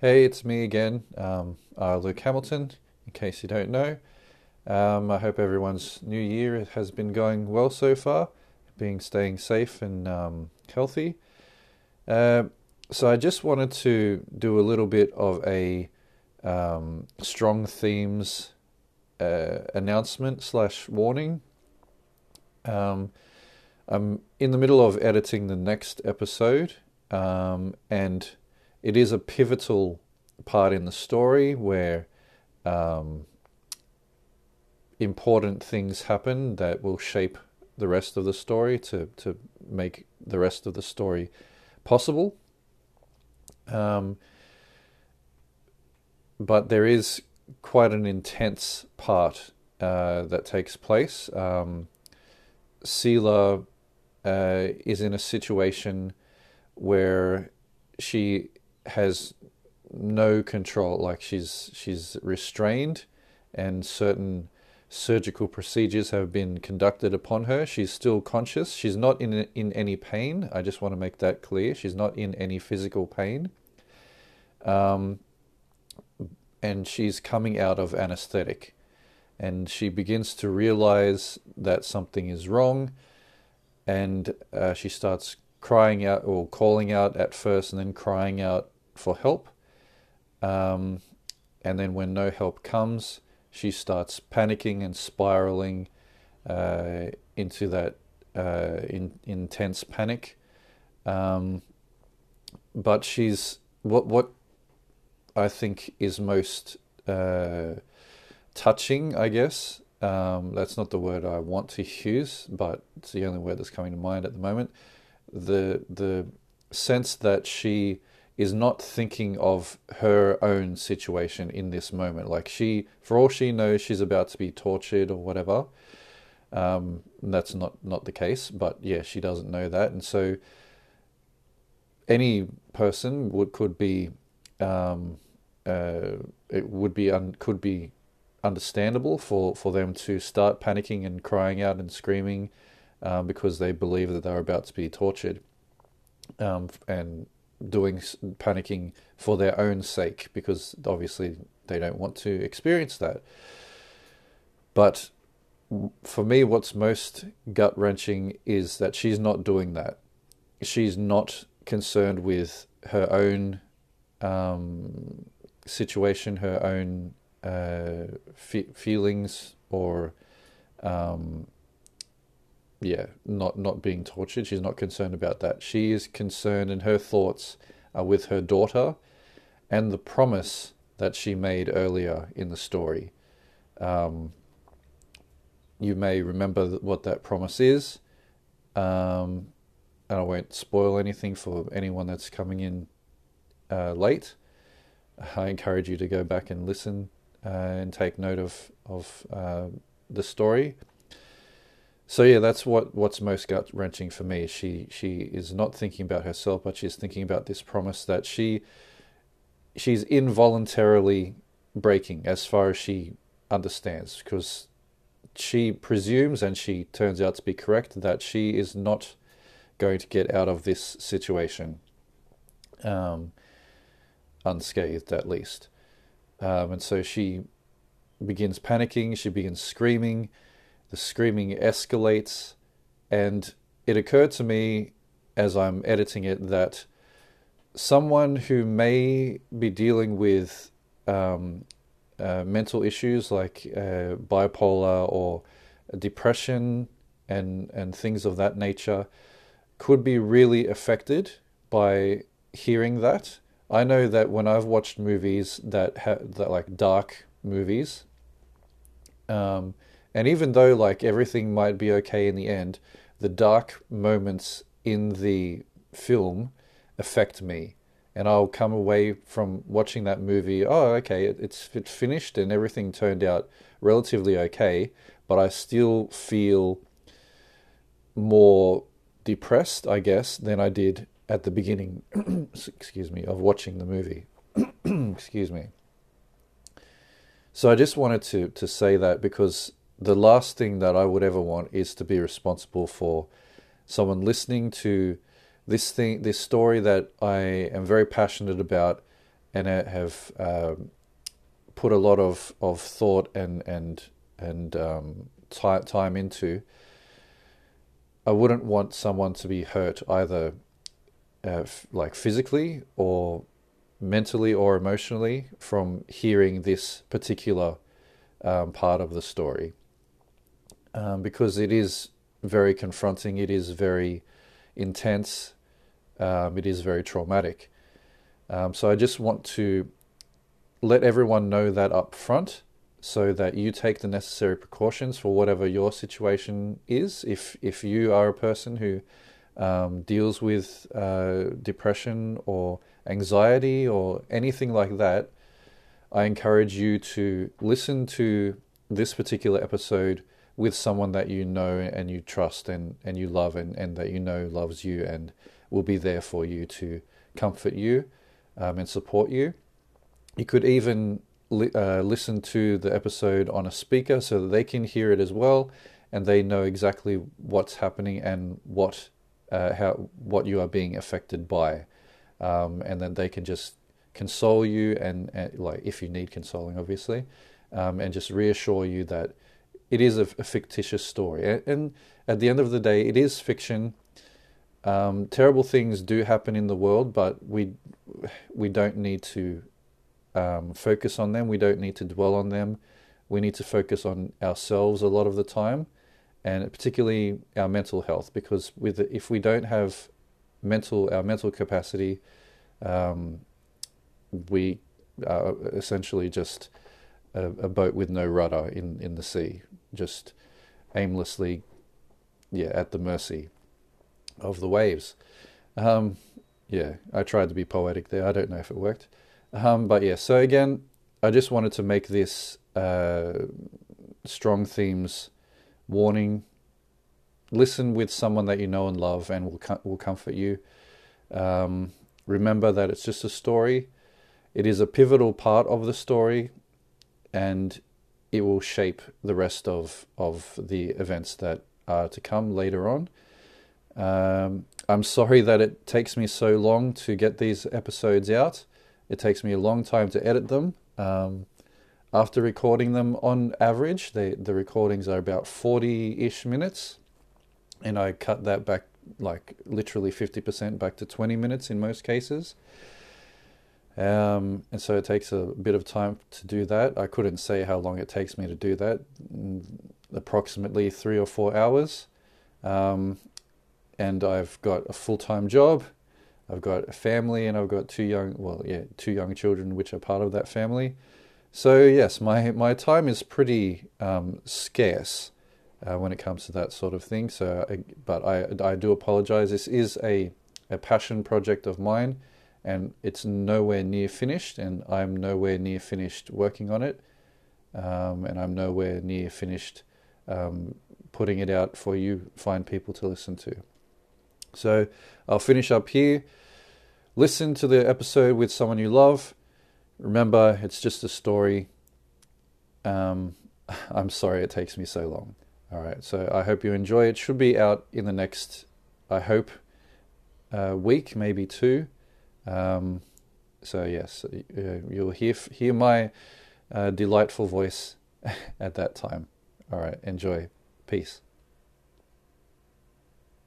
Hey, it's me again, um, uh, Luke Hamilton, in case you don't know. Um, I hope everyone's new year has been going well so far, being staying safe and um, healthy. Uh, so I just wanted to do a little bit of a um, strong themes uh, announcement slash warning. Um, I'm in the middle of editing the next episode, and it is a pivotal part in the story where um, important things happen that will shape the rest of the story to, to make the rest of the story possible. Um, but there is quite an intense part uh, that takes place. Um, uh, is in a situation where she has no control. Like she's she's restrained, and certain surgical procedures have been conducted upon her. She's still conscious. She's not in in any pain. I just want to make that clear. She's not in any physical pain. Um, and she's coming out of anesthetic, and she begins to realize that something is wrong, and uh, she starts crying out or calling out at first, and then crying out for help. Um, and then when no help comes, she starts panicking and spiraling uh, into that uh, in, intense panic. Um, but she's what what I think is most uh, touching, I guess. Um, that's not the word I want to use, but it's the only word that's coming to mind at the moment. The the sense that she is not thinking of her own situation in this moment. Like she, for all she knows, she's about to be tortured or whatever. Um, that's not not the case, but yeah, she doesn't know that, and so any person would could be um, uh, it would be un, could be understandable for, for them to start panicking and crying out and screaming um, because they believe that they're about to be tortured um, and doing panicking for their own sake because obviously they don't want to experience that. But for me, what's most gut wrenching is that she's not doing that. She's not concerned with her own um, situation, her own uh, feelings, or um, yeah, not not being tortured. She's not concerned about that. She is concerned, and her thoughts are with her daughter and the promise that she made earlier in the story. Um, you may remember what that promise is, um, and I won't spoil anything for anyone that's coming in uh, late. I encourage you to go back and listen uh, and take note of of uh, the story so yeah, that's what what's most gut wrenching for me. She she is not thinking about herself, but she's thinking about this promise that she she's involuntarily breaking as far as she understands, because she presumes and she turns out to be correct that she is not going to get out of this situation um, unscathed, at least. Um, and so she begins panicking. She begins screaming the screaming escalates, and it occurred to me as I'm editing it that someone who may be dealing with um, uh, mental issues like uh, bipolar or depression and and things of that nature could be really affected by hearing that. I know that when I've watched movies that have that like dark movies, um, and even though like everything might be okay in the end, the dark moments in the film affect me. And I'll come away from watching that movie, oh, okay, it's, it's finished and everything turned out relatively okay, but I still feel more depressed, I guess, than I did at the beginning, excuse me, of watching the movie. excuse me. So I just wanted to, to say that because the last thing that I would ever want is to be responsible for someone listening to this thing, this story that I am very passionate about, and have um, put a lot of, of thought and and and um, time into, I wouldn't want someone to be hurt either, uh, f- like physically or mentally or emotionally from hearing this particular um, part of the story, um, because it is very confronting. It is very intense. Um, it is very traumatic. Um, so I just want to let everyone know that up front so that you take the necessary precautions for whatever your situation is. If if you are a person who um, deals with uh, depression or anxiety or anything like that, I encourage you to listen to this particular episode with someone that you know and you trust and, and you love and, and that you know loves you and will be there for you to comfort you um, and support you. You could even li- uh, listen to the episode on a speaker so that they can hear it as well and they know exactly what's happening and what uh, how what you are being affected by, um, and then they can just console you and, and like if you need consoling, obviously, um, and just reassure you that it is a, a fictitious story. And, and, at the end of the day, it is fiction. Um, terrible things do happen in the world, but we we don't need to um, focus on them. We don't need to dwell on them. We need to focus on ourselves a lot of the time, and particularly our mental health. Because with if we don't have mental our mental capacity, um, we are essentially just a, a boat with no rudder in, in the sea just aimlessly, yeah, at the mercy of the waves. Um, yeah, I tried to be poetic there. I don't know if it worked. Um, but yeah, so again, I just wanted to make this uh, strong themes warning. Listen with someone that you know and love and will, com- will comfort you. Um, remember that it's just a story. It is a pivotal part of the story, and it will shape the rest of of the events that are to come later on. Um, I'm sorry that it takes me so long to get these episodes out. It takes me a long time to edit them. Um, after recording them, on average, they, the recordings are about 40 ish minutes, and I cut that back like literally 50% back to 20 minutes in most cases. Um, and so it takes a bit of time to do that. I couldn't say how long it takes me to do that, mm, approximately three or four hours. Um, and I've got a full time job, I've got a family, and I've got two young, well, yeah, two young children which are part of that family. So yes, my my time is pretty um, scarce uh, when it comes to that sort of thing. So, but I I do apologize. This is a a passion project of mine and it's nowhere near finished, and I'm nowhere near finished working on it, um, and I'm nowhere near finished um, putting it out for you, find people to listen to. So I'll finish up here. Listen to the episode with someone you love. Remember, it's just a story. Um, I'm sorry it takes me so long. All right, so I hope you enjoy it. Should be out in the next, I hope, uh, week, maybe two. Um, so yes, uh, you'll hear hear my uh, delightful voice at that time. All right, enjoy. Peace.